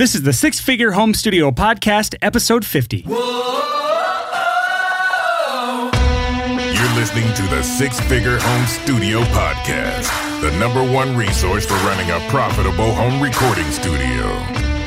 This is the Six Figure Home Studio Podcast, episode 50. You're listening to the Six Figure Home Studio Podcast, the number one resource for running a profitable home recording studio.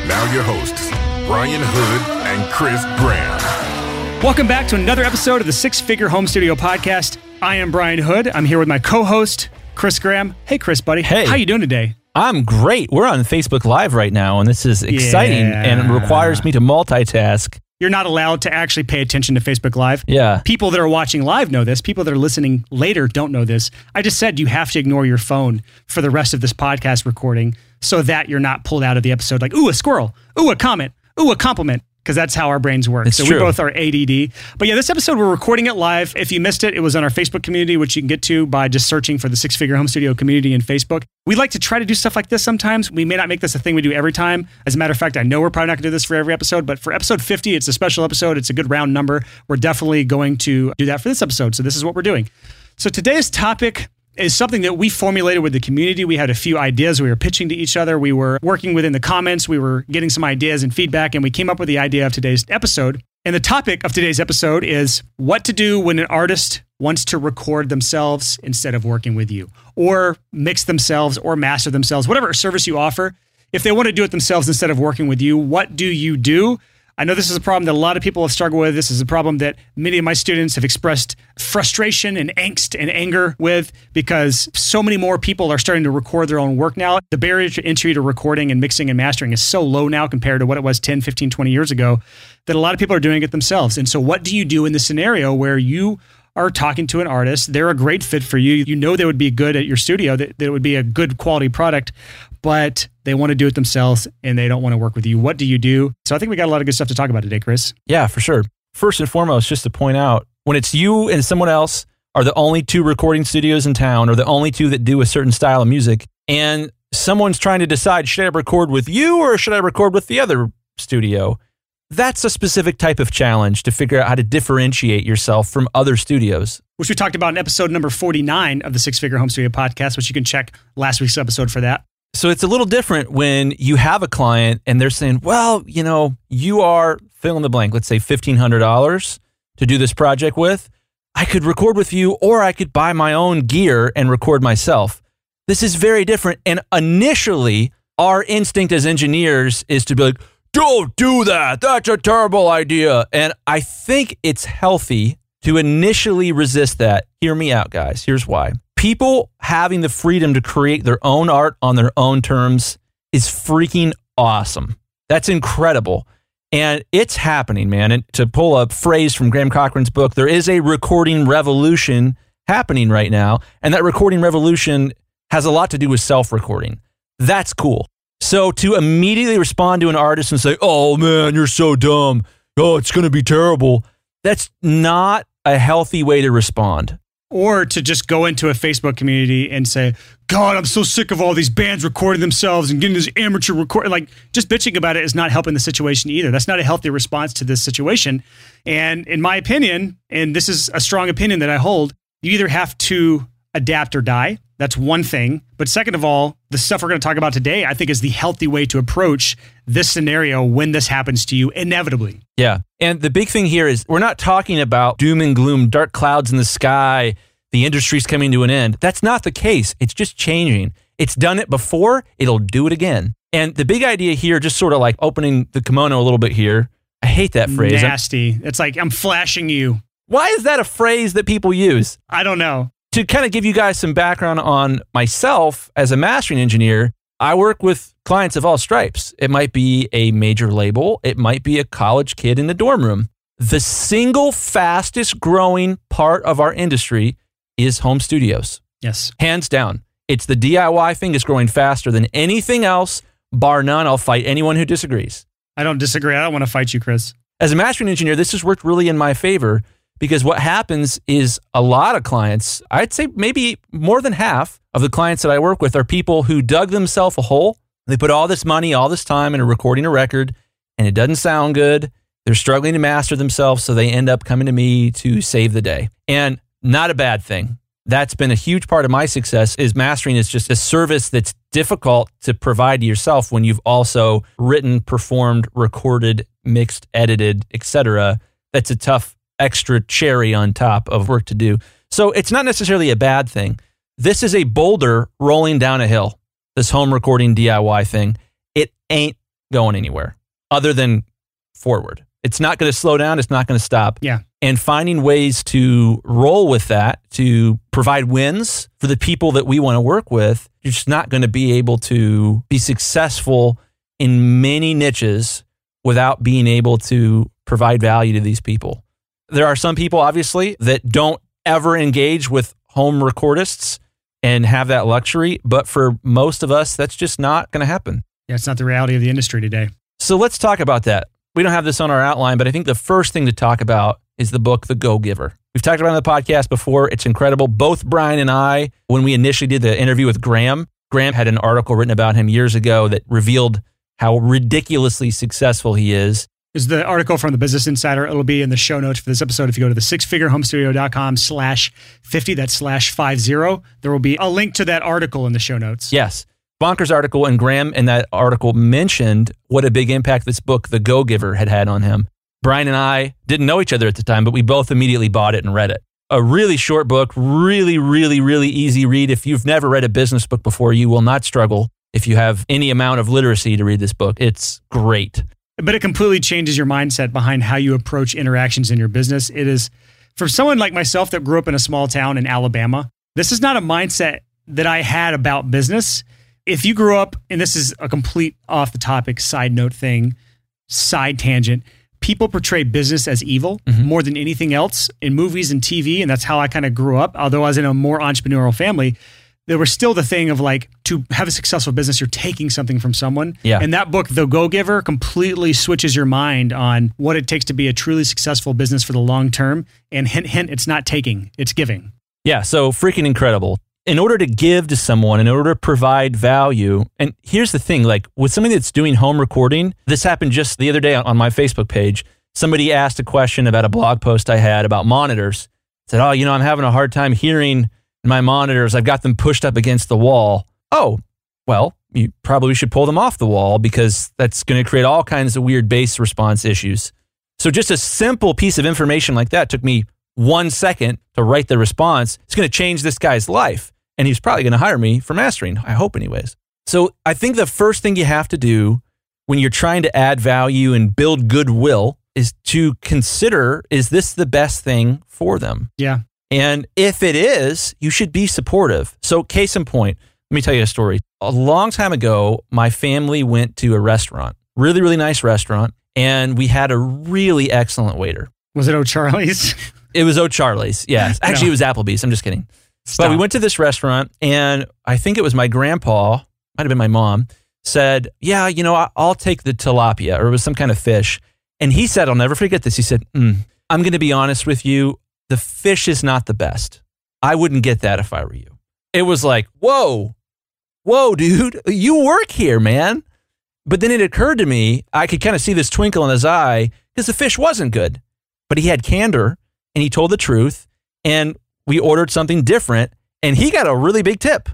Now, your hosts, Brian Hood and Chris Graham. Welcome back to another episode of the Six Figure Home Studio Podcast. I am Brian Hood. I'm here with my co-host, Chris Graham. Hey, Chris, buddy. Hey. How you doing today? I'm great. We're on Facebook Live right now, and this is exciting and it requires me to multitask. You're not allowed to actually pay attention to Facebook Live. Yeah. People that are watching live know this. People that are listening later don't know this. I just said you have to ignore your phone for the rest of this podcast recording so that you're not pulled out of the episode like, ooh, a squirrel, ooh, a comment, ooh, a compliment. Because that's how our brains work. It's so we both are ADD. But yeah, this episode we're recording it live. If you missed it, it was on our Facebook community, which you can get to by just searching for the Six Figure Home Studio community in Facebook. We like to try to do stuff like this sometimes. We may not make this a thing we do every time. As a matter of fact, I know we're probably not going to do this for every episode, but for episode 50, it's a special episode. It's a good round number. We're definitely going to do that for this episode. So this is what we're doing. So today's topic is something that we formulated with the community. We had a few ideas we were pitching to each other. We were working within the comments. We were getting some ideas and feedback, and we came up with the idea of today's episode. And the topic of today's episode is what to do when an artist wants to record themselves instead of working with you, or mix themselves, or master themselves, whatever service you offer. If they want to do it themselves instead of working with you, what do you do? I know this is a problem that a lot of people have struggled with. This is a problem that many of my students have expressed frustration and angst and anger with because so many more people are starting to record their own work now. The barrier to entry to recording and mixing and mastering is so low now compared to what it was 10, 15, 20 years ago that a lot of people are doing it themselves. And so, what do you do in the scenario where you are talking to an artist. They're a great fit for you. You know they would be good at your studio, that, that it would be a good quality product, but they want to do it themselves and they don't want to work with you. What do you do? So I think we got a lot of good stuff to talk about today, Chris. Yeah, for sure. First and foremost, just to point out when it's you and someone else are the only two recording studios in town or the only two that do a certain style of music, and someone's trying to decide should I record with you or should I record with the other studio? That's a specific type of challenge to figure out how to differentiate yourself from other studios. Which we talked about in episode number 49 of the Six Figure Home Studio podcast, which you can check last week's episode for that. So it's a little different when you have a client and they're saying, well, you know, you are fill in the blank, let's say $1,500 to do this project with. I could record with you or I could buy my own gear and record myself. This is very different. And initially, our instinct as engineers is to be like, don't do that. That's a terrible idea. And I think it's healthy to initially resist that. Hear me out, guys. Here's why. People having the freedom to create their own art on their own terms is freaking awesome. That's incredible. And it's happening, man. And to pull a phrase from Graham Cochran's book, there is a recording revolution happening right now. And that recording revolution has a lot to do with self recording. That's cool. So to immediately respond to an artist and say, oh man, you're so dumb. Oh, it's going to be terrible. That's not a healthy way to respond. Or to just go into a Facebook community and say, God, I'm so sick of all these bands recording themselves and getting this amateur record. Like, just bitching about it is not helping the situation either. That's not a healthy response to this situation. And in my opinion, and this is a strong opinion that I hold, you either have to adapt or die. That's one thing. But second of all, the stuff we're going to talk about today, I think, is the healthy way to approach this scenario when this happens to you inevitably. Yeah. And the big thing here is we're not talking about doom and gloom, dark clouds in the sky, the industry's coming to an end. That's not the case. It's just changing. It's done it before, it'll do it again. And the big idea here, just sort of like opening the kimono a little bit here. I hate that phrase. I'm- Nasty. It's like, I'm flashing you. Why is that a phrase that people use? I don't know. To kind of give you guys some background on myself as a mastering engineer, I work with clients of all stripes. It might be a major label, it might be a college kid in the dorm room. The single fastest growing part of our industry is home studios, Yes. hands down. It's the DIY thing is growing faster than anything else, bar none. I'll fight anyone who disagrees. I don't disagree. I don't want to fight you, Chris. As a mastering engineer, this has worked really in my favor because what happens is a lot of clients, I'd say maybe more than half of the clients that I work with are people who dug themselves a hole. They put all this money, all this time into recording a record, and it doesn't sound good. They're struggling to master themselves, so they end up coming to me to save the day. And not a bad thing. That's been a huge part of my success is mastering is just a service that's difficult to provide to yourself when you've also written, performed, recorded, mixed, edited, etc. That's a tough extra cherry on top of work to do. So it's not necessarily a bad thing. This is a boulder rolling down a hill. This home recording DIY thing, it ain't going anywhere other than forward. It's not going to slow down. It's not going to stop. Yeah. And finding ways to roll with that, to provide wins for the people that we want to work with, you're just not going to be able to be successful in many niches without being able to provide value to these people. There are some people, obviously, that don't ever engage with home recordists and have that luxury. But for most of us, that's just not going to happen. Yeah, it's not the reality of the industry today. So let's talk about that. We don't have this on our outline, but I think the first thing to talk about is the book, The Go Giver. We've talked about it on the podcast before. It's incredible. Both Brian and I, when we initially did the interview with Graham, Graham had an article written about him years ago that revealed how ridiculously successful he is. Is the article from the Business Insider. It'll be in the show notes for this episode. If you go to the sixfigurehomestudio.com slash 50, that's slash 50, there will be a link to that article in the show notes. Yes. Bonkers article, and Graham in that article mentioned what a big impact this book, The Go Giver, had had on him. Brian and I didn't know each other at the time, but we both immediately bought it and read it. A really short book, really, really, really easy read. If you've never read a business book before, you will not struggle if you have any amount of literacy to read this book. It's great. But it completely changes your mindset behind how you approach interactions in your business. It is for someone like myself that grew up in a small town in Alabama, this is not a mindset that I had about business. If you grew up, and this is a complete off the topic side note thing, side tangent, people portray business as evil Mhm. more than anything else in movies and TV. And that's how I kind of grew up. Although I was in a more entrepreneurial family, there was still the thing of like to have a successful business, you're taking something from someone. Yeah. And that book, The Go Giver, completely switches your mind on what it takes to be a truly successful business for the long term. And hint, hint, it's not taking, it's giving. Yeah, so freaking incredible. In order to give to someone, in order to provide value, and here's the thing like with somebody that's doing home recording, this happened just the other day on, on my Facebook page. Somebody asked a question about a blog post I had about monitors. Said, Oh, you know, I'm having a hard time hearing my monitors. I've got them pushed up against the wall. Oh, well, you probably should pull them off the wall because that's going to create all kinds of weird bass response issues. So, just a simple piece of information like that took me one second to write the response. It's going to change this guy's life. And he's probably going to hire me for mastering. I hope, anyways. So, I think the first thing you have to do when you're trying to add value and build goodwill is to consider is this the best thing for them? Yeah. And if it is, you should be supportive. So, case in point, let me tell you a story. A long time ago, my family went to a restaurant, really, really nice restaurant, and we had a really excellent waiter. Was it O'Charlie's? It was O'Charlie's. Yes. Actually, it was Applebee's. I'm just kidding. But we went to this restaurant, and I think it was my grandpa, might have been my mom, said, Yeah, you know, I'll take the tilapia, or it was some kind of fish. And he said, I'll never forget this. He said, mm, I'm going to be honest with you. The fish is not the best. I wouldn't get that if I were you. It was like, Whoa, whoa, dude, you work here, man. But then it occurred to me, I could kind of see this twinkle in his eye because the fish wasn't good. But he had candor and he told the truth. And we ordered something different. And he got a really big tip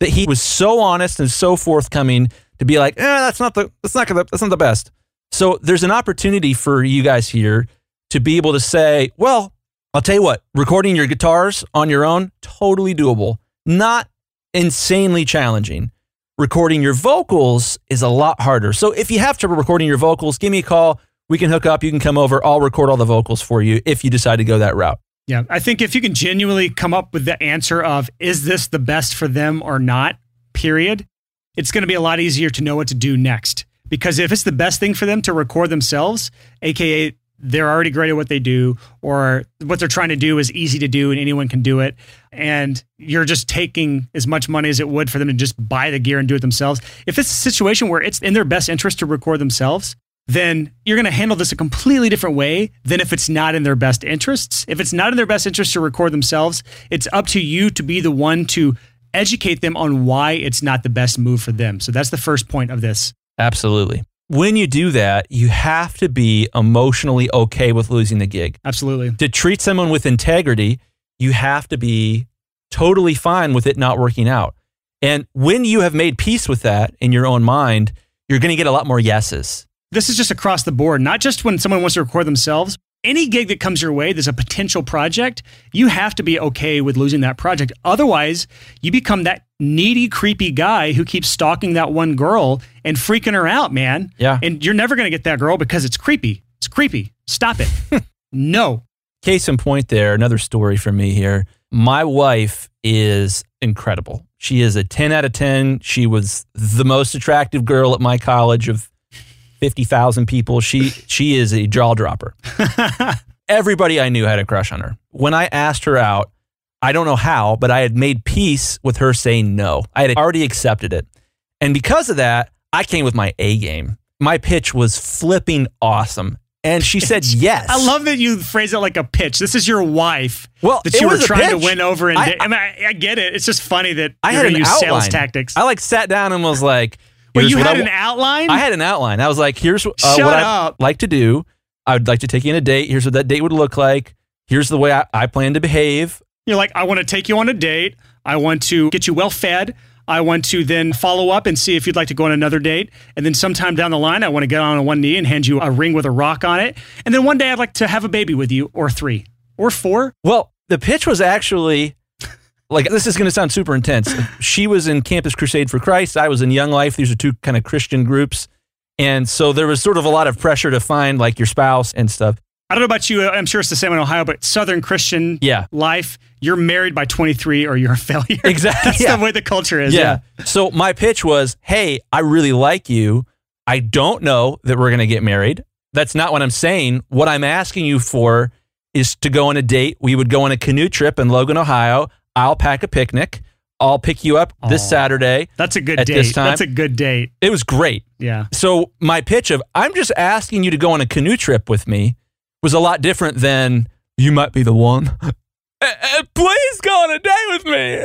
that he was so honest and so forthcoming to be like, eh, that's not the that's not gonna, that's not the best. So there's an opportunity for you guys here to be able to say, well, I'll tell you what, recording your guitars on your own, totally doable. Not insanely challenging. Recording your vocals is a lot harder. So if you have trouble recording your vocals, give me a call. We can hook up. You can come over. I'll record all the vocals for you if you decide to go that route. Yeah, I think if you can genuinely come up with the answer of is this the best for them or not, period, it's going to be a lot easier to know what to do next. Because if it's the best thing for them to record themselves, aka they're already great at what they do, or what they're trying to do is easy to do and anyone can do it, and you're just taking as much money as it would for them to just buy the gear and do it themselves. If it's a situation where it's in their best interest to record themselves, then you're going to handle this a completely different way than if it's not in their best interests. If it's not in their best interest to record themselves, it's up to you to be the one to educate them on why it's not the best move for them. So that's the first point of this. Absolutely. When you do that, you have to be emotionally okay with losing the gig. Absolutely. To treat someone with integrity, you have to be totally fine with it not working out. And when you have made peace with that in your own mind, you're going to get a lot more yeses. This is just across the board, not just when someone wants to record themselves. Any gig that comes your way, there's a potential project, you have to be okay with losing that project. Otherwise, you become that needy, creepy guy who keeps stalking that one girl and freaking her out, man. Yeah. And you're never going to get that girl because it's creepy. It's creepy. Stop it. no. Case in point, there, another story for me here. My wife is incredible. She is a 10 out of 10. She was the most attractive girl at my college of 50,000 people. She she is a jaw dropper. Everybody I knew had a crush on her. When I asked her out, I don't know how, but I had made peace with her saying no. I had already accepted it. And because of that, I came with my A game. My pitch was flipping awesome. And she said yes. I love that you phrase it like a pitch. This is your wife Well, that you were trying to win over. And I- I, mean, I, I get it. It's just funny that I had gonna use outline. sales tactics. I like sat down and was like, "Well, you what had an outline? I had an outline. I was like, here's uh, what. I'd like to do. I would like to take you on a date. Here's what that date would look like. Here's the way I, I plan to behave. You're like, I want to take you on a date. I want to get you well fed. I want to then follow up and see if you'd like to go on another date. And then sometime down the line, I want to get on one knee and hand you a ring with a rock on it. And then one day I'd like to have a baby with you, or three, or four. Well, the pitch was actually like this is going to sound super intense. She was in Campus Crusade for Christ. I was in Young Life. These are two kind of Christian groups. And so there was sort of a lot of pressure to find like your spouse and stuff. I don't know about you. Uh, I'm sure it's the same in Ohio, but Southern Christian Yeah. life, you're married by 23 or you're a failure. Exactly. That's Yeah. the way the culture is. yeah. So my pitch was, "Hey, I really like you. I don't know that we're going to get married. That's not what I'm saying. What I'm asking you for is to go on a date. We would go on a canoe trip in Logan, Ohio. I'll pack a picnic. I'll pick you up this Saturday. That's a good At date. this time- That's a good date. It was great. Yeah. So my pitch of I'm just asking you to go on a canoe trip with me was a lot different than you might be the one. Uh, uh, Please go on a date with me.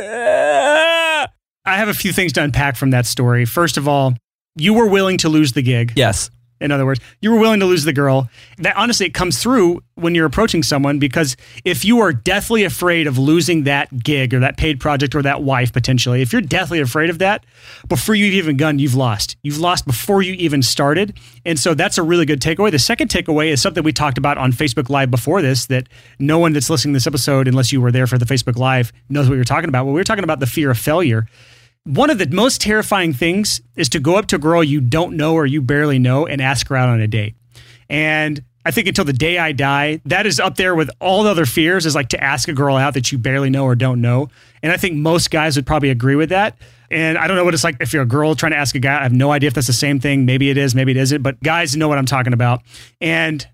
I have a few things to unpack from that story. First of all, you were willing to lose the gig. Yes. In other words, you were willing to lose the girl. That honestly, it comes through when you're approaching someone because if you are deathly afraid of losing that gig or that paid project or that wife potentially, if you're deathly afraid of that, before you've even begun, you've lost. You've lost before you even started. And so that's a really good takeaway. The second takeaway is something we talked about on Facebook Live before this that no one that's listening to this episode, unless you were there for the Facebook Live, knows what we were talking about. Well, we were talking about the fear of failure one of the most terrifying things is to go up to a girl you don't know or you barely know and ask her out on a date. And I think until the day I die, that is up there with all the other fears is like to ask a girl out that you barely know or don't know. And I think most guys would probably agree with that. And I don't know what it's like if you're a girl trying to ask a guy. I have no idea if that's the same thing. Maybe it is, maybe it isn't, but guys know what I'm talking about. And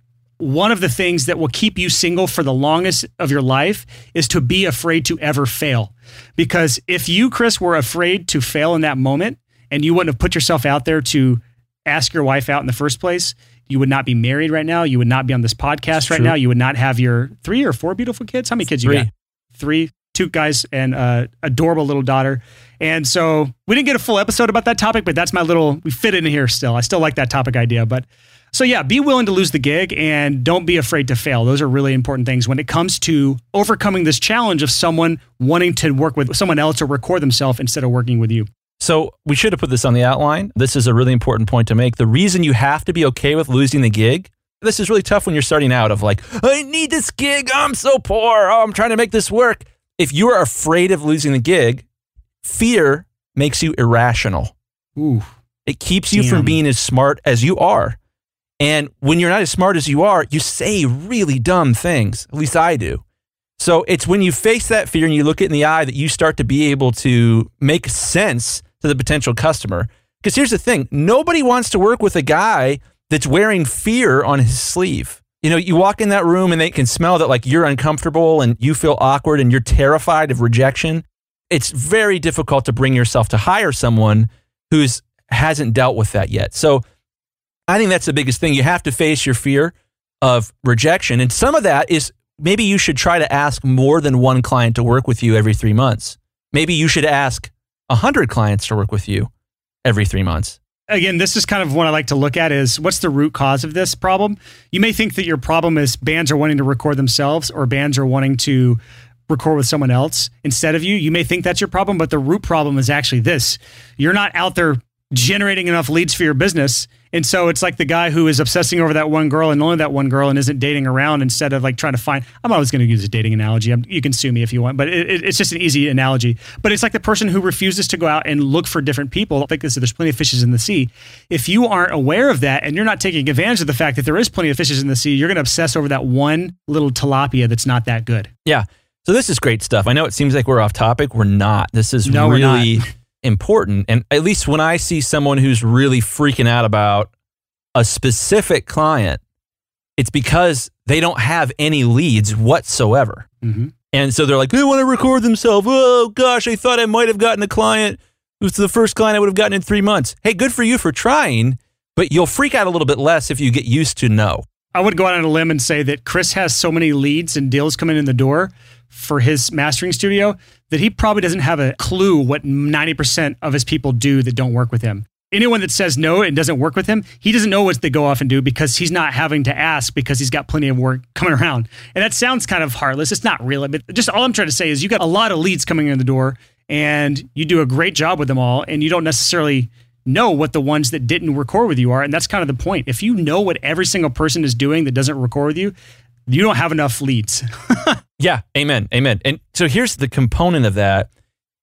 one of the things that will keep you single for the longest of your life is to be afraid to ever fail. Because if you, Chris, were afraid to fail in that moment and you wouldn't have put yourself out there to ask your wife out in the first place, you would not be married right now. You would not be on this podcast right now. You would not have your three or four beautiful kids. How many kids you Three. got? Three, two guys and uh, adorable little daughter. And so we didn't get a full episode about that topic, but that's my little, we fit in here still. I still like that topic idea. But so yeah, be willing to lose the gig and don't be afraid to fail. Those are really important things when it comes to overcoming this challenge of someone wanting to work with someone else or record themselves instead of working with you. So we should have put this on the outline. This is a really important point to make. The reason you have to be okay with losing the gig. This is really tough when you're starting out of like, I need this gig. I'm so poor. Oh, I'm trying to make this work. If you are afraid of losing the gig, fear makes you irrational. Ooh. It keeps you from being as smart as you are. And when you're not as smart as you are, you say really dumb things. At least I do. So it's when you face that fear and you look it in the eye that you start to be able to make sense to the potential customer. Because here's the thing nobody wants to work with a guy that's wearing fear on his sleeve. You know, you walk in that room and they can smell that like you're uncomfortable and you feel awkward and you're terrified of rejection. It's very difficult to bring yourself to hire someone who's hasn't dealt with that yet. So I think that's the biggest thing. You have to face your fear of rejection. And some of that is maybe you should try to ask more than one client to work with you every three months. Maybe you should ask 100 clients to work with you every three months. again, this is kind of what I like to look at is what's the root cause of this problem? You may think that your problem is bands are wanting to record themselves or bands are wanting to record with someone else instead of you, you may think that's your problem, but the root problem is actually this. You're not out there generating enough leads for your business. And so it's like the guy who is obsessing over that one girl and only that one girl and isn't dating around instead of like trying to find. I'm always going to use a dating analogy. I'm, you can sue me if you want, but it, it's just an easy analogy. But it's like the person who refuses to go out and look for different people. Like this, there's plenty of fishes in the sea. If you aren't aware of that and you're not taking advantage of the fact that there is plenty of fishes in the sea, you're going to obsess over that one little tilapia that's not that good. Yeah. So this is great stuff. I know it seems like we're off topic. We're not. This is No, we're really not. important. And at least when I see someone who's really freaking out about a specific client, it's because they don't have any leads whatsoever. Mm-hmm. And so they're like, they want to record themselves. Oh gosh, I thought I might have gotten a client It was the first client I would have gotten in three months. Hey, good for you for trying, but you'll freak out a little bit less if you get used to no. I would go out on a limb and say that Chris has so many leads and deals coming in the door for his mastering studio that he probably doesn't have a clue what 90% of his people do that don't work with him. Anyone that says no and doesn't work with him, he doesn't know what they go off and do because he's not having to ask because he's got plenty of work coming around. And that sounds kind of heartless. It's not really, but just all I'm trying to say is you got a lot of leads coming in the door and you do a great job with them all and you don't necessarily know what the ones that didn't record with you are. And that's kind of the point. If you know what every single person is doing that doesn't record with you, you don't have enough leads. Yeah, amen, amen. And so here's the component of that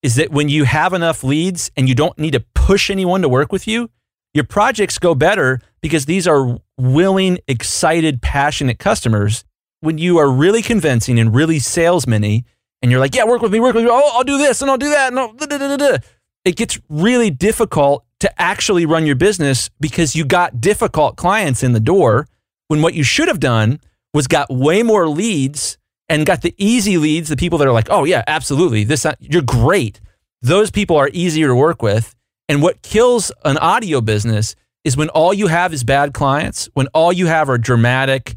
is that when you have enough leads and you don't need to push anyone to work with you, your projects go better because these are willing, excited, passionate customers. When you are really convincing and really salesman and you're like, yeah, work with me, work with me. Oh, I'll do this and I'll do that. And I'll da, da, da." it gets really difficult to actually run your business because you got difficult clients in the door when what you should have done was got way more leads and got the easy leads, the people that are like, oh yeah, absolutely, this uh, you're great. Those people are easier to work with. And what kills an audio business is when all you have is bad clients, when all you have are dramatic,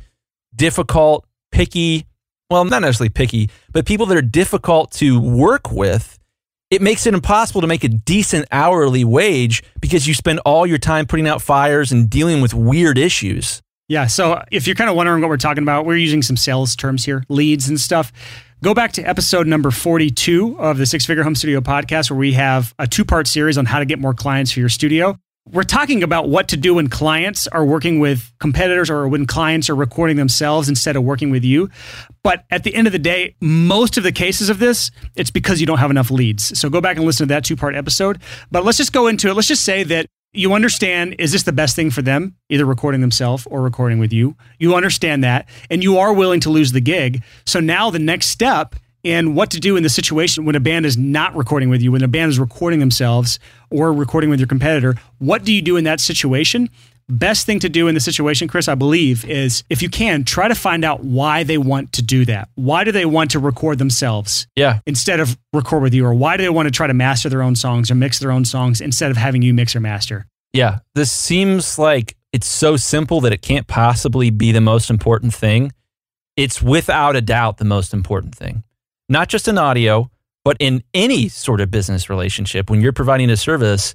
difficult, picky, well, not necessarily picky, but people that are difficult to work with. It makes it impossible to make a decent hourly wage because you spend all your time putting out fires and dealing with weird issues. Yeah. So if you're kind of wondering what we're talking about, we're using some sales terms here, leads and stuff. Go back to episode number 42 of the Six Figure Home Studio podcast, where we have a two part series on how to get more clients for your studio. We're talking about what to do when clients are working with competitors or when clients are recording themselves instead of working with you. But at the end of the day, most of the cases of this, it's because you don't have enough leads. So go back and listen to that two part episode. But let's just go into it. Let's just say that you understand is this the best thing for them either recording themselves or recording with you? You understand that and you are willing to lose the gig. So now the next step in what to do in the situation when a band is not recording with you when a band is recording themselves or recording with your competitor what do you do in that situation best thing to do in the situation chris i believe is if you can try to find out why they want to do that why do they want to record themselves Yeah. instead of record with you or why do they want to try to master their own songs or mix their own songs instead of having you mix or master Yeah, this seems like it's so simple that it can't possibly be the most important thing. It's without a doubt the most important thing. Not just in audio, but in any sort of business relationship. When you're providing a service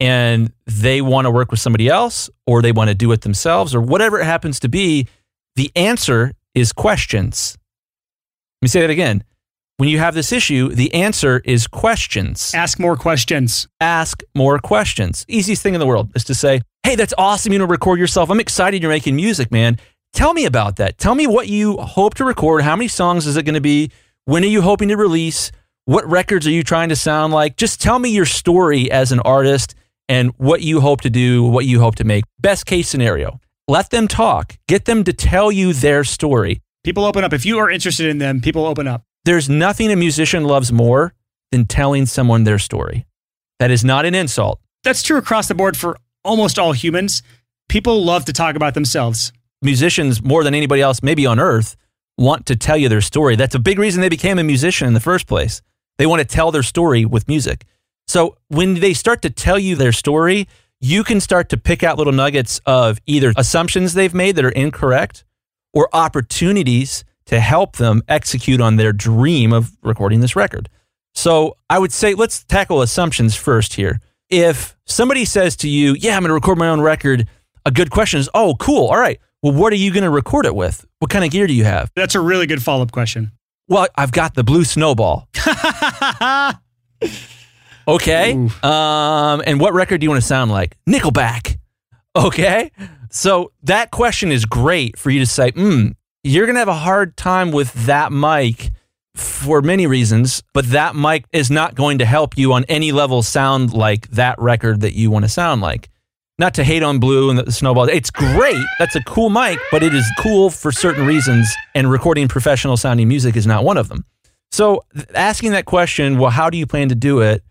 and they want to work with somebody else or they want to do it themselves or whatever it happens to be, the answer is questions. Let me say that again. When you have this issue, the answer is questions ask more questions ask more questions. Easiest thing in the world is to say, Hey, that's awesome. You know, record yourself. I'm excited you're making music, man. Tell me about that. Tell me what you hope to record. How many songs is it going to be? When are you hoping to release? What records are you trying to sound like? Just tell me your story as an artist and what you hope to do, what you hope to make. Best case scenario. Let them talk. Get them to tell you their story. people open up if you are interested in them people open up There's nothing a musician loves more than telling someone their story. That is not an insult. that's true across the board for almost all humans people love to talk about themselves musicians more than anybody else maybe on earth want to tell you their story that's a big reason they became a musician in the first place they want to tell their story with music so when they start to tell you their story you can start to pick out little nuggets of either assumptions they've made that are incorrect or opportunities to help them execute on their dream of recording this record. So i would say let's tackle assumptions first here. If somebody says to you yeah i'm going to record my own record a good question is oh cool all right. Well what are you going to record it with? What kind of gear do you have? That's a really good follow-up question. Well, I've got the blue snowball. okay. Um, and what record do you want to sound like? Nickelback. Okay. So that question is great for you to say, hmm, you're going to have a hard time with that mic for many reasons, but that mic is not going to help you on any level sound like that record that you want to sound like. Not to hate on Blue and the Snowball. It's great. That's a cool mic, but it is cool for certain reasons, and recording professional sounding music is not one of them. So, asking that question, well, how do you plan to do it,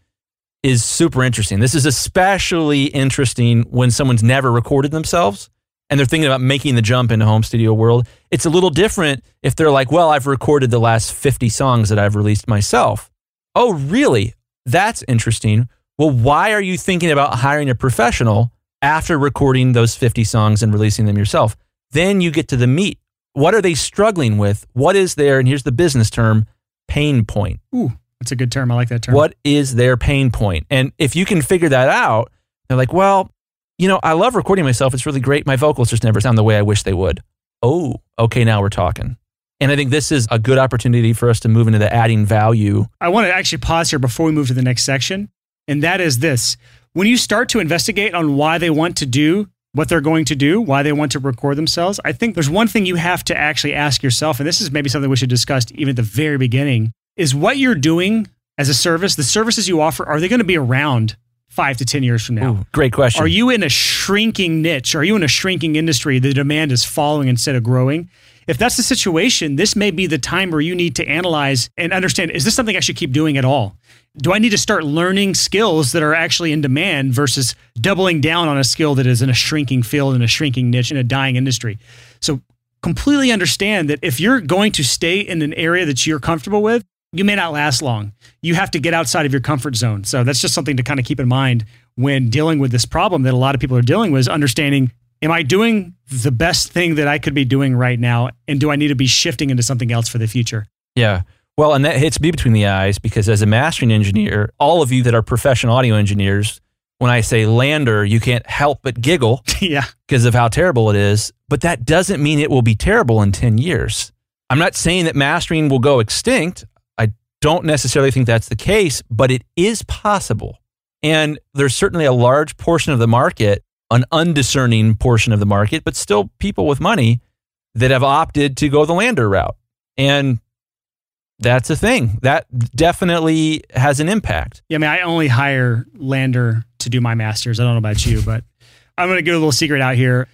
is super interesting. This is especially interesting when someone's never recorded themselves and they're thinking about making the jump into home studio world. It's a little different if they're like, well, I've recorded the last 50 songs that I've released myself. Oh, really? That's interesting. Well, why are you thinking about hiring a professional after recording those 50 songs and releasing them yourself? Then you get to the meat. What are they struggling with? What is their, and here's the business term, pain point? Ooh, that's a good term. I like that term. What is their pain point? And if you can figure that out, they're like, well, you know, I love recording myself. It's really great. My vocals just never sound the way I wish they would. Oh, okay, now we're talking. And I think this is a good opportunity for us to move into the adding value. I want to actually pause here before we move to the next section. And that is this when you start to investigate on why they want to do what they're going to do, why they want to record themselves, I think there's one thing you have to actually ask yourself. And this is maybe something we should discuss even at the very beginning is what you're doing as a service, the services you offer, are they going to be around five to 10 years from now? Ooh, great question. Are you in a shrinking niche? Are you in a shrinking industry? The demand is falling instead of growing. If that's the situation, this may be the time where you need to analyze and understand is this something I should keep doing at all? Do I need to start learning skills that are actually in demand versus doubling down on a skill that is in a shrinking field, in a shrinking niche, in a dying industry? So, completely understand that if you're going to stay in an area that you're comfortable with, you may not last long. You have to get outside of your comfort zone. So that's just something to kind of keep in mind when dealing with this problem that a lot of people are dealing with is understanding am I doing the best thing that I could be doing right now and do I need to be shifting into something else for the future? Yeah. Well, and that hits me between the eyes because as a mastering engineer, all of you that are professional audio engineers, when I say LANDR, you can't help but giggle yeah. because of how terrible it is. But that doesn't mean it will be terrible in 10 years. I'm not saying that mastering will go extinct don't necessarily think that's the case, but it is possible. And there's certainly a large portion of the market, an undiscerning portion of the market, but still people with money that have opted to go the LANDR route. And that's a thing. That definitely has an impact. Yeah, I mean, I only hire LANDR to do my masters. I don't know about you, but I'm going to give a little secret out here.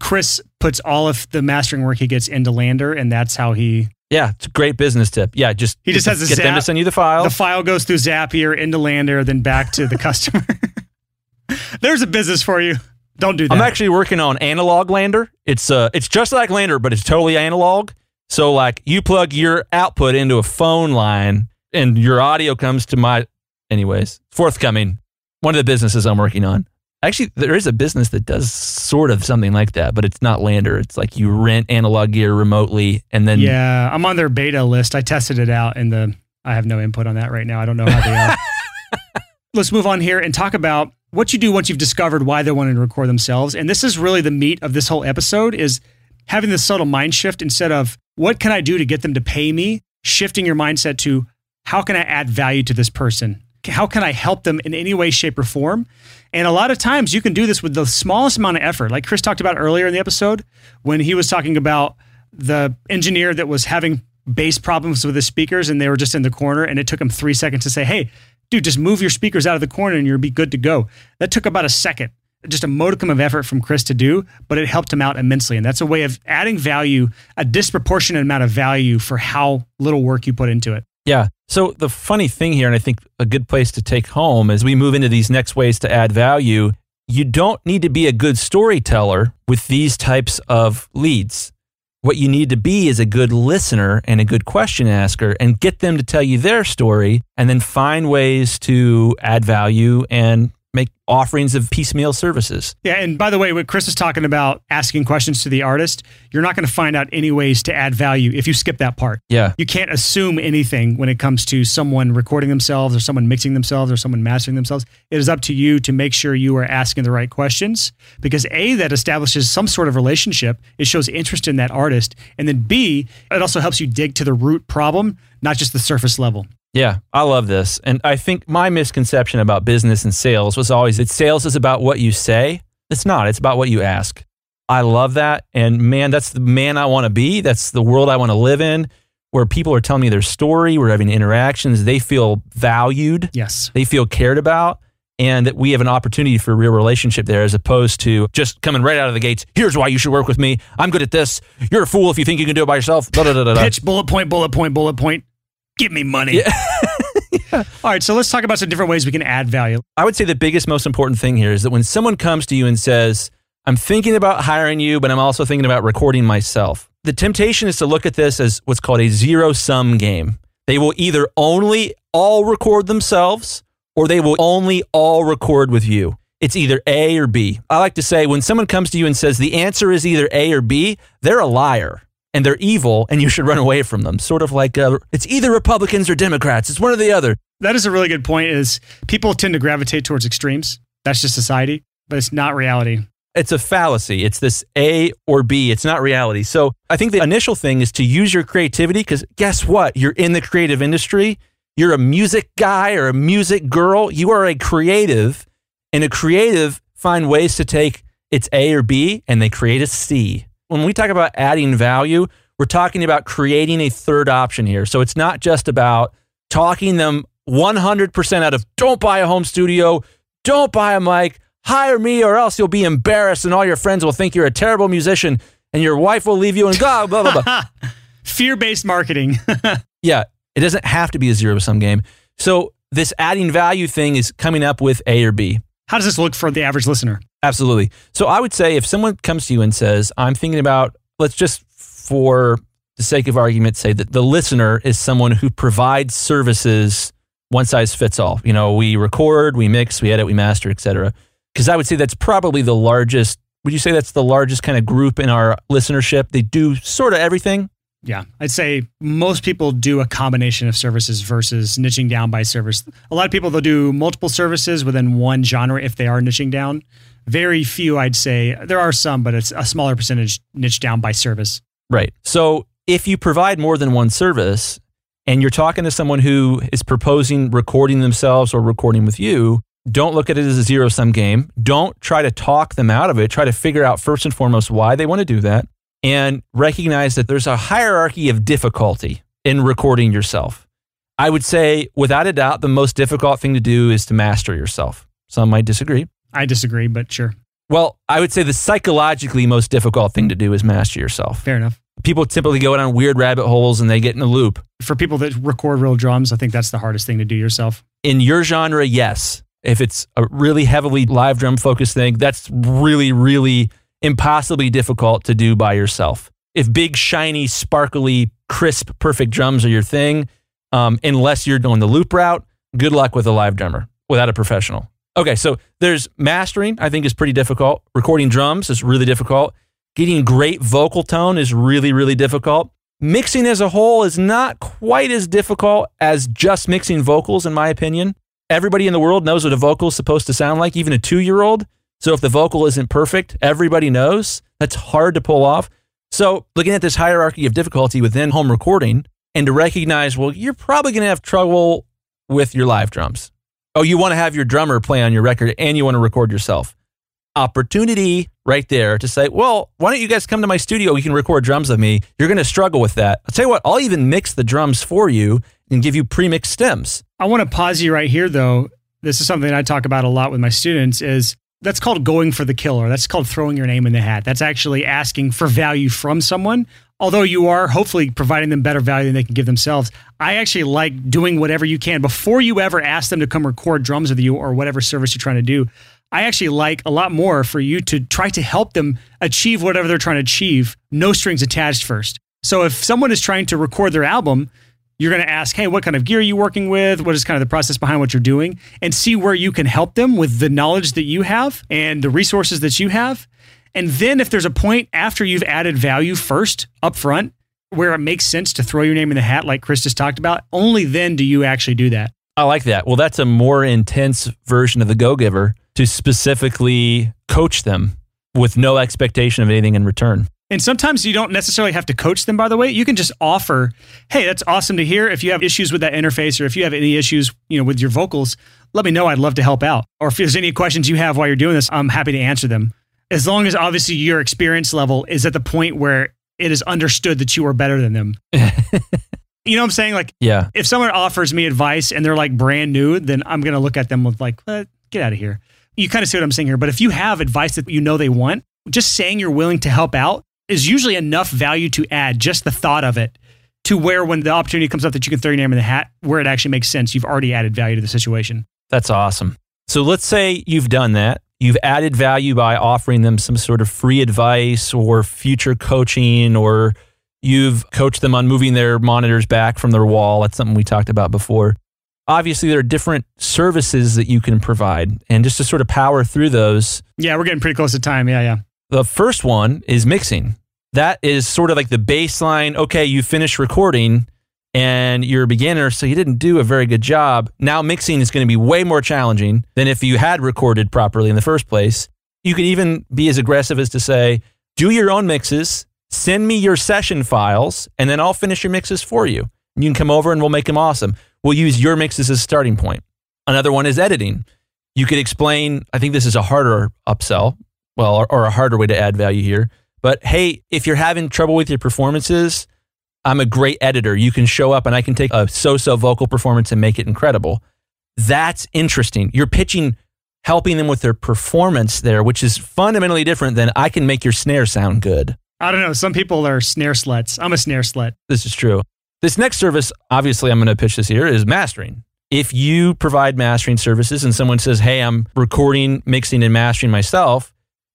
Chris puts all of the mastering work he gets into LANDR, and that's how he yeah, it's a great business tip. Yeah, just he just has get zap, them to send you the file. The file goes through Zapier into LANDR, then back to the customer. There's a business for you. Don't do that. I'm actually working on analog LANDR. It's uh, it's just like LANDR, but it's totally analog. So like you plug your output into a phone line, and your audio comes to my. Anyways, forthcoming. One of the businesses I'm working on. Actually, there is a business that does sort of something like that, but it's not LANDR. It's like you rent analog gear remotely and then. Yeah, I'm on their beta list. I tested it out and the I have no input on that right now. I don't know how they are. Let's move on here and talk about what you do once you've discovered why they're wanting to record themselves. And this is really the meat of this whole episode is having this subtle mind shift instead of what can I do to get them to pay me, shifting your mindset to how can I add value to this person? How can I help them in any way, shape, or form? And a lot of times you can do this with the smallest amount of effort. Like Chris talked about earlier in the episode when he was talking about the engineer that was having bass problems with his speakers and they were just in the corner and it took him three seconds to say, hey, dude, just move your speakers out of the corner and you'll be good to go. That took about a second, just a modicum of effort from Chris to do, but it helped him out immensely. And that's a way of adding value, a disproportionate amount of value for how little work you put into it. Yeah. So the funny thing here, and I think a good place to take home as we move into these next ways to add value, you don't need to be a good storyteller with these types of leads. What you need to be is a good listener and a good question asker and get them to tell you their story and then find ways to add value and make offerings of piecemeal services. Yeah, and by the way, what Chris is talking about asking questions to the artist, you're not going to find out any ways to add value if you skip that part. Yeah. You can't assume anything when it comes to someone recording themselves or someone mixing themselves or someone mastering themselves. It is up to you to make sure you are asking the right questions because A, that establishes some sort of relationship. It shows interest in that artist. And then B, it also helps you dig to the root problem, not just the surface level. Yeah, I love this. And I think my misconception about business and sales was always that sales is about what you say. It's not, it's about what you ask. I love that. And man, that's the man I want to be. That's the world I want to live in, where people are telling me their story. We're having interactions. They feel valued, Yes. they feel cared about, and that we have an opportunity for a real relationship there as opposed to just coming right out of the gates. Here's why you should work with me. I'm good at this. You're a fool if you think you can do it by yourself. Da, da, da, da, da. Pitch, bullet point, bullet point, bullet point. Give me money. All right, so let's talk about some different ways we can add value. I would say the biggest, most important thing here is that when someone comes to you and says, I'm thinking about hiring you, but I'm also thinking about recording myself, the temptation is to look at this as what's called a zero sum game. They will either only all record themselves or they will only all record with you. It's either A or B. I like to say when someone comes to you and says the answer is either A or B, they're a liar and they're evil and you should run away from them. Sort of like uh, it's either Republicans or Democrats. It's one or the other. That is a really good point is people tend to gravitate towards extremes. That's just society, but it's not reality. it's a fallacy. It's this A or B. It's not reality. So I think the initial thing is to use your creativity because guess what? You're in the creative industry. You're a music guy or a music girl. You are a creative, and a creative find ways to take its A or B and they create a C. When we talk about adding value, we're talking about creating a third option here. So it's not just about talking them 100% out of don't buy a home studio, don't buy a mic, hire me or else you'll be embarrassed and all your friends will think you're a terrible musician and your wife will leave you and blah, blah, blah, blah. Fear based marketing. yeah, it doesn't have to be a zero sum game. So this adding value thing is coming up with A or B. How does this look for the average listener? Absolutely. So I would say if someone comes to you and says, I'm thinking about, let's just for the sake of argument say that the listener is someone who provides services one size fits all. You know, we record, we mix, we edit, we master, etc. Because I would say that's probably the largest. Would you say that's the largest kind of group in our listenership? They do sort of everything. Yeah, I'd say most people do a combination of services versus niching down by service. A lot of people they'll do multiple services within one genre if they are niching down. Very few, I'd say. There are some, but it's a smaller percentage niche down by service. Right. So if you provide more than one service and you're talking to someone who is proposing recording themselves or recording with you, don't look at it as a zero sum game. Don't try to talk them out of it. Try to figure out first and foremost why they want to do that and recognize that there's a hierarchy of difficulty in recording yourself. I would say, without a doubt, the most difficult thing to do is to master yourself. Some might disagree. I disagree, but sure, Well, I would say the psychologically most difficult thing to do is master yourself. fair enough. People typically go down weird rabbit holes and they get in a loop. For people that record real drums, I think that's the hardest thing to do yourself. In your genre, yes. If it's a really heavily live drum focused thing, that's really, really impossibly difficult to do by yourself. If big, shiny, sparkly, crisp, perfect drums are your thing, um, unless you're doing the loop route, good luck with a live drummer without a professional. Okay, so there's mastering, I think is pretty difficult. Recording drums is really difficult. Getting great vocal tone is really, really difficult. Mixing as a whole is not quite as difficult as just mixing vocals, in my opinion. Everybody in the world knows what a vocal is supposed to sound like, even a two year old. So if the vocal isn't perfect, everybody knows. That's hard to pull off. So looking at this hierarchy of difficulty within home recording and to recognize, well, you're probably going to have trouble with your live drums. Oh, you want to have your drummer play on your record and you want to record yourself. Opportunity right there to say, well, why don't you guys come to my studio? You can record drums of me. You're going to struggle with that. I'll tell you what, I'll even mix the drums for you and give you pre mixed stems. I want to pause you right here, though. This is something I talk about a lot with my students. Is that's called going for the killer. That's called throwing your name in the hat. That's actually asking for value from someone. Although you are hopefully providing them better value than they can give themselves, I actually like doing whatever you can before you ever ask them to come record drums with you or whatever service you're trying to do. I actually like a lot more for you to try to help them achieve whatever they're trying to achieve, no strings attached first. So if someone is trying to record their album, You're going to ask, hey, what kind of gear are you working with? What is kind of the process behind what you're doing? And see where you can help them with the knowledge that you have and the resources that you have. And then if there's a point after you've added value first up front where it makes sense to throw your name in the hat, like Chris just talked about, only then do you actually do that. I like that. Well, that's a more intense version of the Go Giver to specifically coach them with no expectation of anything in return. And sometimes you don't necessarily have to coach them, by the way. You can just offer, hey, that's awesome to hear. If you have issues with that interface or if you have any issues, you know, with your vocals, let me know. I'd love to help out. Or if there's any questions you have while you're doing this, I'm happy to answer them. As long as obviously your experience level is at the point where it is understood that you are better than them. you know what I'm saying? Like, Yeah. if someone offers me advice and they're like brand new, then I'm going to look at them with like, "What? get out of here. You kind of see what I'm saying here. But if you have advice that you know they want, just saying you're willing to help out is usually enough value to add, just the thought of it, to where when the opportunity comes up that you can throw your name in the hat, where it actually makes sense, you've already added value to the situation. That's awesome. So let's say you've done that. You've added value by offering them some sort of free advice or future coaching, or you've coached them on moving their monitors back from their wall. That's something we talked about before. Obviously, there are different services that you can provide. And just to sort of power through those, Yeah, we're getting pretty close to time. Yeah, yeah. the first one is mixing. That is sort of like the baseline. Okay, you finished recording and you're a beginner, so you didn't do a very good job. Now, mixing is going to be way more challenging than if you had recorded properly in the first place. You could even be as aggressive as to say, do your own mixes, send me your session files, and then I'll finish your mixes for you. You can come over and we'll make them awesome. We'll use your mixes as a starting point. Another one is editing. You could explain, I think this is a harder upsell, well, or, or a harder way to add value here. But hey, if you're having trouble with your performances, I'm a great editor. You can show up and I can take a so so vocal performance and make it incredible. That's interesting. You're pitching, helping them with their performance there, which is fundamentally different than I can make your snare sound good. I don't know. Some people are snare sluts. I'm a snare slut. This is true. This next service, obviously, I'm going to pitch this here, is mastering. If you provide mastering services and someone says, Hey, I'm recording, mixing, and mastering myself,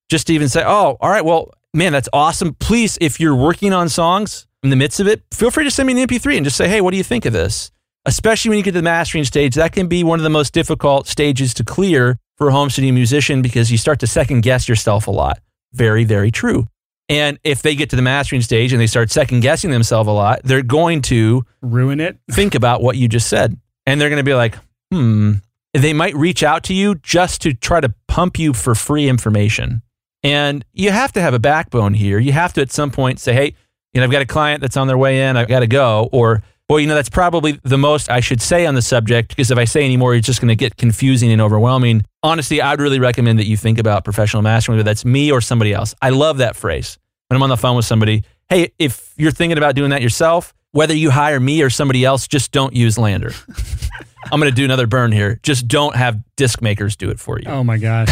just to even say, Oh, all right, well, man, that's awesome. Please, if you're working on songs in the midst of it, feel free to send me an MP3 and just say, Hey, what do you think of this? Especially when you get to the mastering stage, that can be one of the most difficult stages to clear for a home studio musician because you start to second guess yourself a lot. Very, very true. And if they get to the mastering stage and they start second guessing themselves a lot, they're going to Ruin it. think about what you just said. And they're going to be like, hmm. They might reach out to you just to try to pump you for free information. And you have to have a backbone here. You have to at some point say, hey, you know, I've got a client that's on their way in. I've got to go. Or, well, you know, that's probably the most I should say on the subject because if I say any more, it's just going to get confusing and overwhelming. Honestly, I'd really recommend that you think about professional mastering, whether that's me or somebody else. I love that phrase. When I'm on the phone with somebody, hey, if you're thinking about doing that yourself, whether you hire me or somebody else, just don't use LANDR. I'm going to do another burn here. Just don't have disc makers do it for you. Oh my gosh.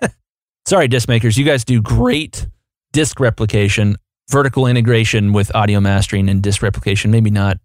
Sorry, disc makers. You guys do great disc replication, vertical integration with audio mastering and disc replication. Maybe not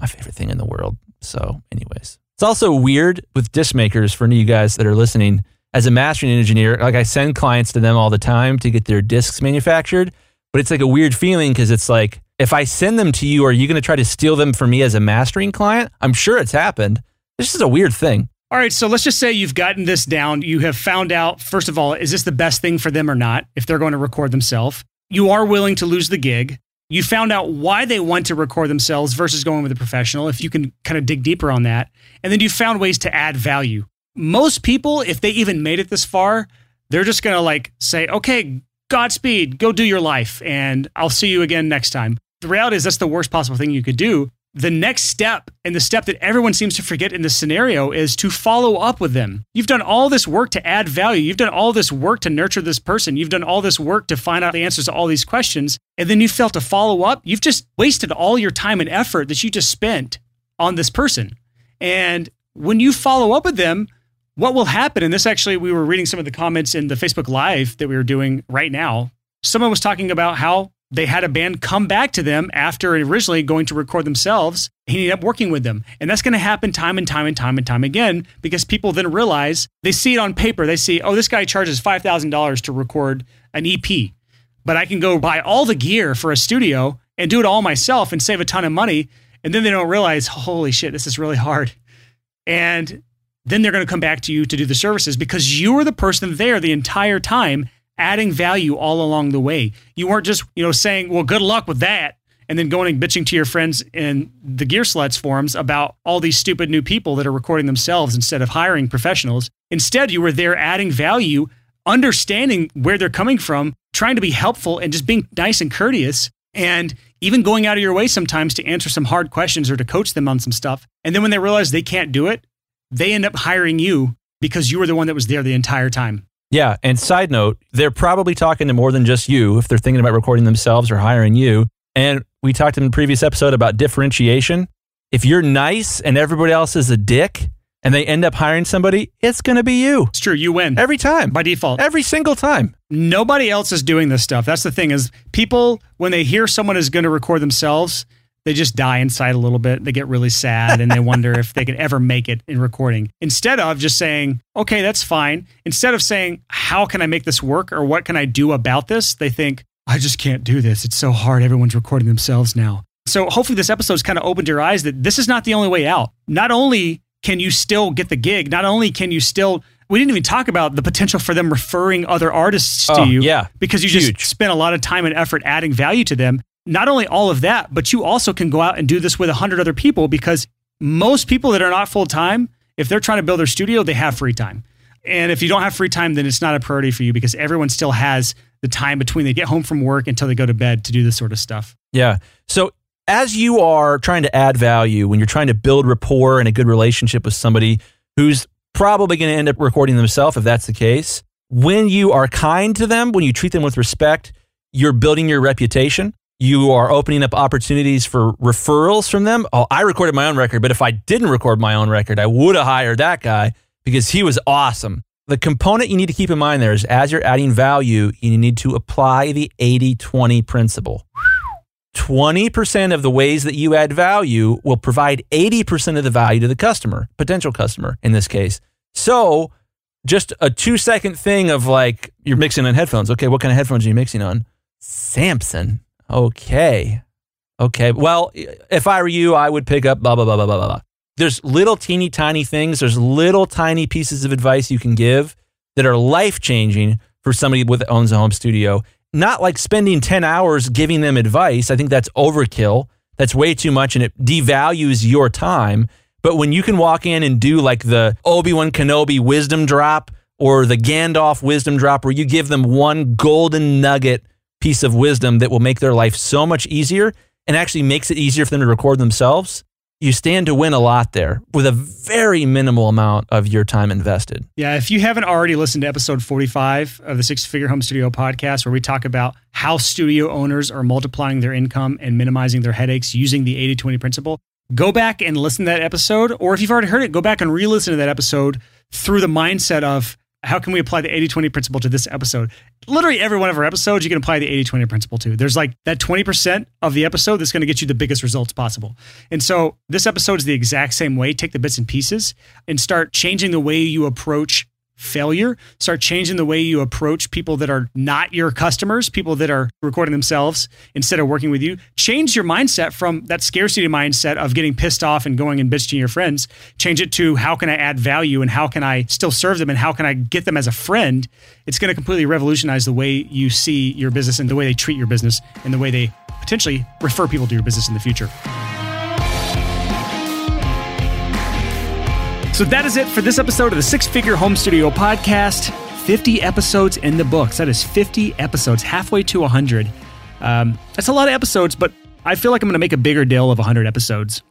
my favorite thing in the world. So, anyways, it's also weird with disc makers for any of you guys that are listening. As a mastering engineer, like I send clients to them all the time to get their discs manufactured, but it's like a weird feeling because it's like, if I send them to you, are you going to try to steal them from me as a mastering client? I'm sure it's happened. This is a weird thing. All right, so let's just say you've gotten this down. You have found out, first of all, is this the best thing for them or not if they're going to record themselves? You are willing to lose the gig. You found out why they want to record themselves versus going with a professional, if you can kind of dig deeper on that. And then you found ways to add value. Most people, if they even made it this far, they're just going to like say, okay, Godspeed, go do your life, and I'll see you again next time. The reality is that's the worst possible thing you could do the next step and the step that everyone seems to forget in this scenario is to follow up with them. You've done all this work to add value. You've done all this work to nurture this person. You've done all this work to find out the answers to all these questions. And then you fail to follow up. You've just wasted all your time and effort that you just spent on this person. And when you follow up with them, what will happen? And this actually, we were reading some of the comments in the Facebook Live that we were doing right now. Someone was talking about how they had a band come back to them after originally going to record themselves. He ended up working with them. And that's going to happen time and time and time and time again because people then realize they see it on paper. They see, oh, this guy charges $5,000 to record an EP, but I can go buy all the gear for a studio and do it all myself and save a ton of money. And then they don't realize, holy shit, this is really hard. And then they're going to come back to you to do the services because you were the person there the entire time adding value all along the way. You weren't just, you know, saying, well, good luck with that. And then going and bitching to your friends in the Gearslutz forums about all these stupid new people that are recording themselves instead of hiring professionals. Instead, you were there adding value, understanding where they're coming from, trying to be helpful and just being nice and courteous. And even going out of your way sometimes to answer some hard questions or to coach them on some stuff. And then when they realize they can't do it, they end up hiring you because you were the one that was there the entire time. Yeah. And side note, they're probably talking to more than just you if they're thinking about recording themselves or hiring you. And we talked in the previous episode about differentiation. If you're nice and everybody else is a dick and they end up hiring somebody, it's going to be you. It's true. You win every time by default. Every single time. Nobody else is doing this stuff. That's the thing is people, when they hear someone is going to record themselves, they just die inside a little bit. They get really sad and they wonder if they could ever make it in recording. Instead of just saying, okay, that's fine. Instead of saying, how can I make this work or what can I do about this? They think, I just can't do this. It's so hard. Everyone's recording themselves now. So hopefully this episode's kind of opened your eyes that this is not the only way out. Not only can you still get the gig, not only can you still we didn't even talk about the potential for them referring other artists to Oh, you. yeah. Because you Huge. just spent a lot of time and effort adding value to them. Not only all of that, but you also can go out and do this with a hundred other people because most people that are not full time, if they're trying to build their studio, they have free time. And if you don't have free time, then it's not a priority for you because everyone still has the time between they get home from work until they go to bed to do this sort of stuff. Yeah. So as you are trying to add value, when you're trying to build rapport and a good relationship with somebody who's probably going to end up recording themselves, if that's the case, when you are kind to them, when you treat them with respect, you're building your reputation. You are opening up opportunities for referrals from them. Oh, I recorded my own record, but if I didn't record my own record, I would have hired that guy because he was awesome. The component you need to keep in mind there is as you're adding value, you need to apply the 80 20 principle. 20% of the ways that you add value will provide 80% of the value to the customer, potential customer in this case. So, just a two second thing of like, you're mixing on headphones. Okay, what kind of headphones are you mixing on? Samson. Okay. Okay. Well, if I were you, I would pick up blah, blah, blah, blah, blah, blah. There's little teeny tiny things, there's little tiny pieces of advice you can give that are life changing for somebody with owns a home studio not like spending 10 hours giving them advice. I think that's overkill. That's way too much and it devalues your time. But when you can walk in and do like the Obi Wan Kenobi wisdom drop or the Gandalf wisdom drop, where you give them one golden nugget piece of wisdom that will make their life so much easier and actually makes it easier for them to record themselves, you stand to win a lot there with a very minimal amount of your time invested. Yeah, if you haven't already listened to episode 45 of the Six Figure Home Studio podcast, where we talk about how studio owners are multiplying their income and minimizing their headaches using the 80 20 principle, go back and listen to that episode. Or if you've already heard it, go back and re listen to that episode through the mindset of how can we apply the 80 20 principle to this episode? Literally every one of our episodes, you can apply the 80 20 principle to. There's like that 20% of the episode that's going to get you the biggest results possible. And so this episode is the exact same way. Take the bits and pieces and start changing the way you approach failure. Start changing the way you approach people that are not your customers, people that are recording themselves instead of working with you. Change your mindset from that scarcity mindset of getting pissed off and going and bitching your friends. Change it to how can I add value and how can I still serve them and how can I get them as a friend. It's going to completely revolutionize the way you see your business and the way they treat your business and the way they potentially refer people to your business in the future. So that is it for this episode of the Six Figure Home Studio Podcast. 50 episodes in the books. That is 50 episodes, halfway to 100. Um, that's a lot of episodes, but I feel like I'm going to make a bigger deal of 100 episodes.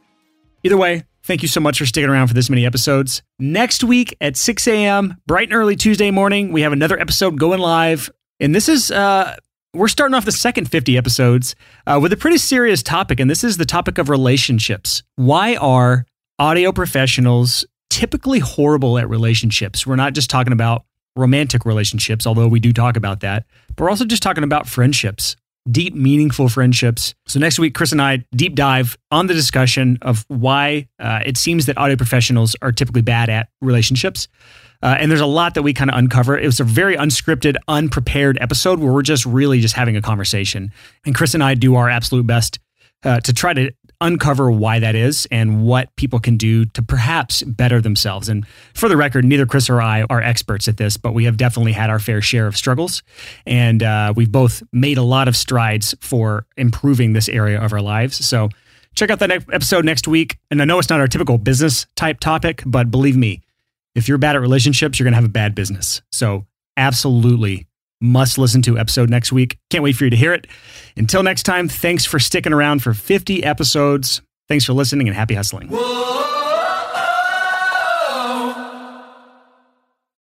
Either way, thank you so much for sticking around for this many episodes. Next week at 6 a.m., bright and early Tuesday morning, we have another episode going live. And this is, uh, we're starting off the second 50 episodes uh, with a pretty serious topic. And this is the topic of relationships. Why are audio professionals typically horrible at relationships? We're not just talking about romantic relationships, although we do talk about that, but we're also just talking about friendships, deep, meaningful friendships. So next week, Chris and I deep dive on the discussion of why uh, it seems that audio professionals are typically bad at relationships. Uh, and there's a lot that we kind of uncover. It was a very unscripted, unprepared episode where we're just really just having a conversation. And Chris and I do our absolute best uh, to try to uncover why that is and what people can do to perhaps better themselves. And for the record, neither Chris or I are experts at this, but we have definitely had our fair share of struggles. And uh, we've both made a lot of strides for improving this area of our lives. So check out that next episode next week. And I know it's not our typical business type topic, but believe me, if you're bad at relationships, you're going to have a bad business. So absolutely must listen to episode next week. Can't wait for you to hear it. Until next time, thanks for sticking around for 50 episodes. Thanks for listening and happy hustling. Whoa.